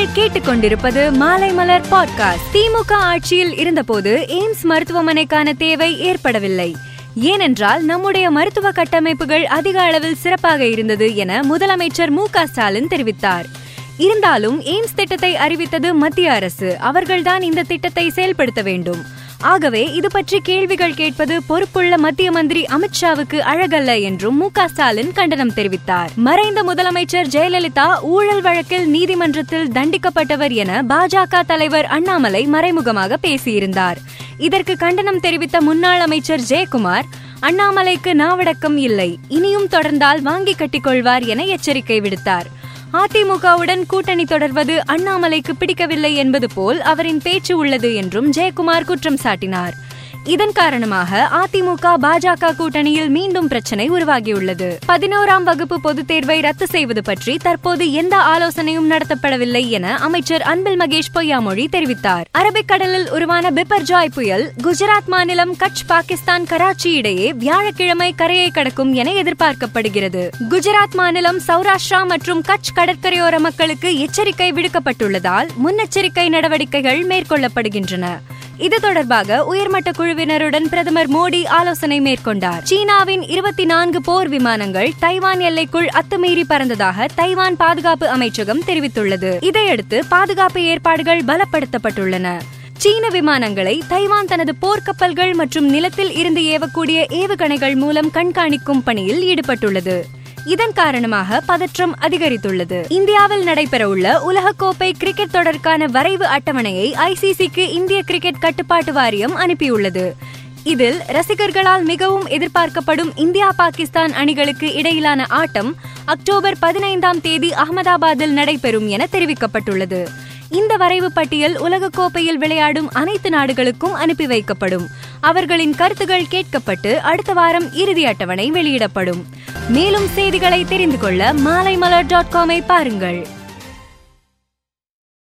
நீங்கள் கேட்டுக்கொண்டிருப்பது மாலை மலர் பாட்காஸ்ட் திமுக ஆட்சியில் இருந்தபோது எய்ம்ஸ் மருத்துவமனைக்கான தேவை ஏற்படவில்லை. ஏனென்றால் நம்முடைய மருத்துவ கட்டமைப்புகள் அதிக அளவில் சிறப்பாக இருந்தது என முதலமைச்சர் மு க ஸ்டாலின் தெரிவித்தார். இருந்தாலும் எய்ம்ஸ் திட்டத்தை அறிவித்தது மத்திய அரசு. அவர்கள்தான் இந்த திட்டத்தை செயல்படுத்த வேண்டும். ஆகவே இது பற்றி கேள்விகள் கேட்பது பொறுப்புள்ள மத்திய மந்திரி அமித்ஷாவுக்கு அழகல்ல என்றும் மு க ஸ்டாலின் கண்டனம் தெரிவித்தார். மறைந்த முதலமைச்சர் ஜெயலலிதா ஊழல் வழக்கில் நீதிமன்றத்தில் தண்டிக்கப்பட்டவர் என பாஜக தலைவர் அண்ணாமலை மறைமுகமாக பேசியிருந்தார். இதற்கு கண்டனம் தெரிவித்த முன்னாள் அமைச்சர் ஜெயக்குமார் அண்ணாமலைக்கு நாவடக்கம் இல்லை இனியும் தொடர்ந்தால் வாங்கி கட்டிக்கொள்வார் என எச்சரிக்கை விடுத்தார். அதிமுகவுடன் கூட்டணி தொடர்வது அண்ணாமலைக்கு பிடிக்கவில்லை என்பது போல் அவரின் பேச்சு உள்ளது என்றும் ஜெயக்குமார் குற்றம் சாட்டினார். இதன் காரணமாக அதிமுக பாஜக கூட்டணியில் மீண்டும் பிரச்சனை உருவாகியுள்ளது. பதினோராம் வகுப்பு பொதுத் தேர்வை ரத்து செய்வது பற்றி தற்போது எந்த ஆலோசனையும் நடத்தப்படவில்லை என அமைச்சர் அன்பில் மகேஷ் பொய்யாமொழி தெரிவித்தார். அரபிக்கடலில் உருவான பிபர்ஜாய் புயல் குஜராத் மாநிலம் கட்ச் பாகிஸ்தான் கராச்சி இடையே வியாழக்கிழமை கரையை கடக்கும் என எதிர்பார்க்கப்படுகிறது. குஜராத் மாநிலம் சௌராஷ்டிரா மற்றும் கட்ச் கடற்கரையோர மக்களுக்கு எச்சரிக்கை விடுக்கப்பட்டுள்ளதால் முன்னெச்சரிக்கை நடவடிக்கைகள் மேற்கொள்ளப்படுகின்றன. இது தொடர்பாக உயர்மட்ட குழுவினருடன் பிரதமர் மோடி ஆலோசனை மேற்கொண்டார். சீனாவின் இருபத்தி நான்கு போர் விமானங்கள் தைவான் எல்லைக்குள் அத்துமீறி பறந்ததாக தைவான் பாதுகாப்பு அமைச்சகம் தெரிவித்துள்ளது. இதையடுத்து பாதுகாப்பு ஏற்பாடுகள் பலப்படுத்தப்பட்டுள்ளன. சீன விமானங்களை தைவான் தனது போர்க்கப்பல்கள் மற்றும் நிலத்தில் இருந்து ஏவக்கூடிய ஏவுகணைகள் மூலம் கண்காணிக்கும் பணியில் ஈடுபட்டுள்ளது. இதன் காரணமாக பதற்றம் அதிகரித்துள்ளது. இந்தியாவில் நடைபெறவுள்ள உலகக்கோப்பை கிரிக்கெட் தொடருக்கான வரைவு அட்டவணையை ஐசிசிக்கு இந்திய கிரிக்கெட் கட்டுப்பாட்டு வாரியம் அனுப்பியுள்ளது. இதில் ரசிகர்களால் மிகவும் எதிர்பார்க்கப்படும் இந்தியா பாகிஸ்தான் அணிகளுக்கு இடையிலான ஆட்டம் அக்டோபர் பதினைந்தாம் தேதி அகமதாபாத்தில் நடைபெறும் என தெரிவிக்கப்பட்டுள்ளது. இந்த வரைவு பட்டியல் உலகக்கோப்பையில் விளையாடும் அனைத்து நாடுகளுக்கும் அனுப்பி வைக்கப்படும். அவர்களின் கருத்துகள் கேட்கப்பட்டு அடுத்த வாரம் இறுதி அட்டவணை வெளியிடப்படும். மேலும் செய்திகளை தெரிந்து கொள்ள மாலைமலர் டாட் காமை பாருங்கள்.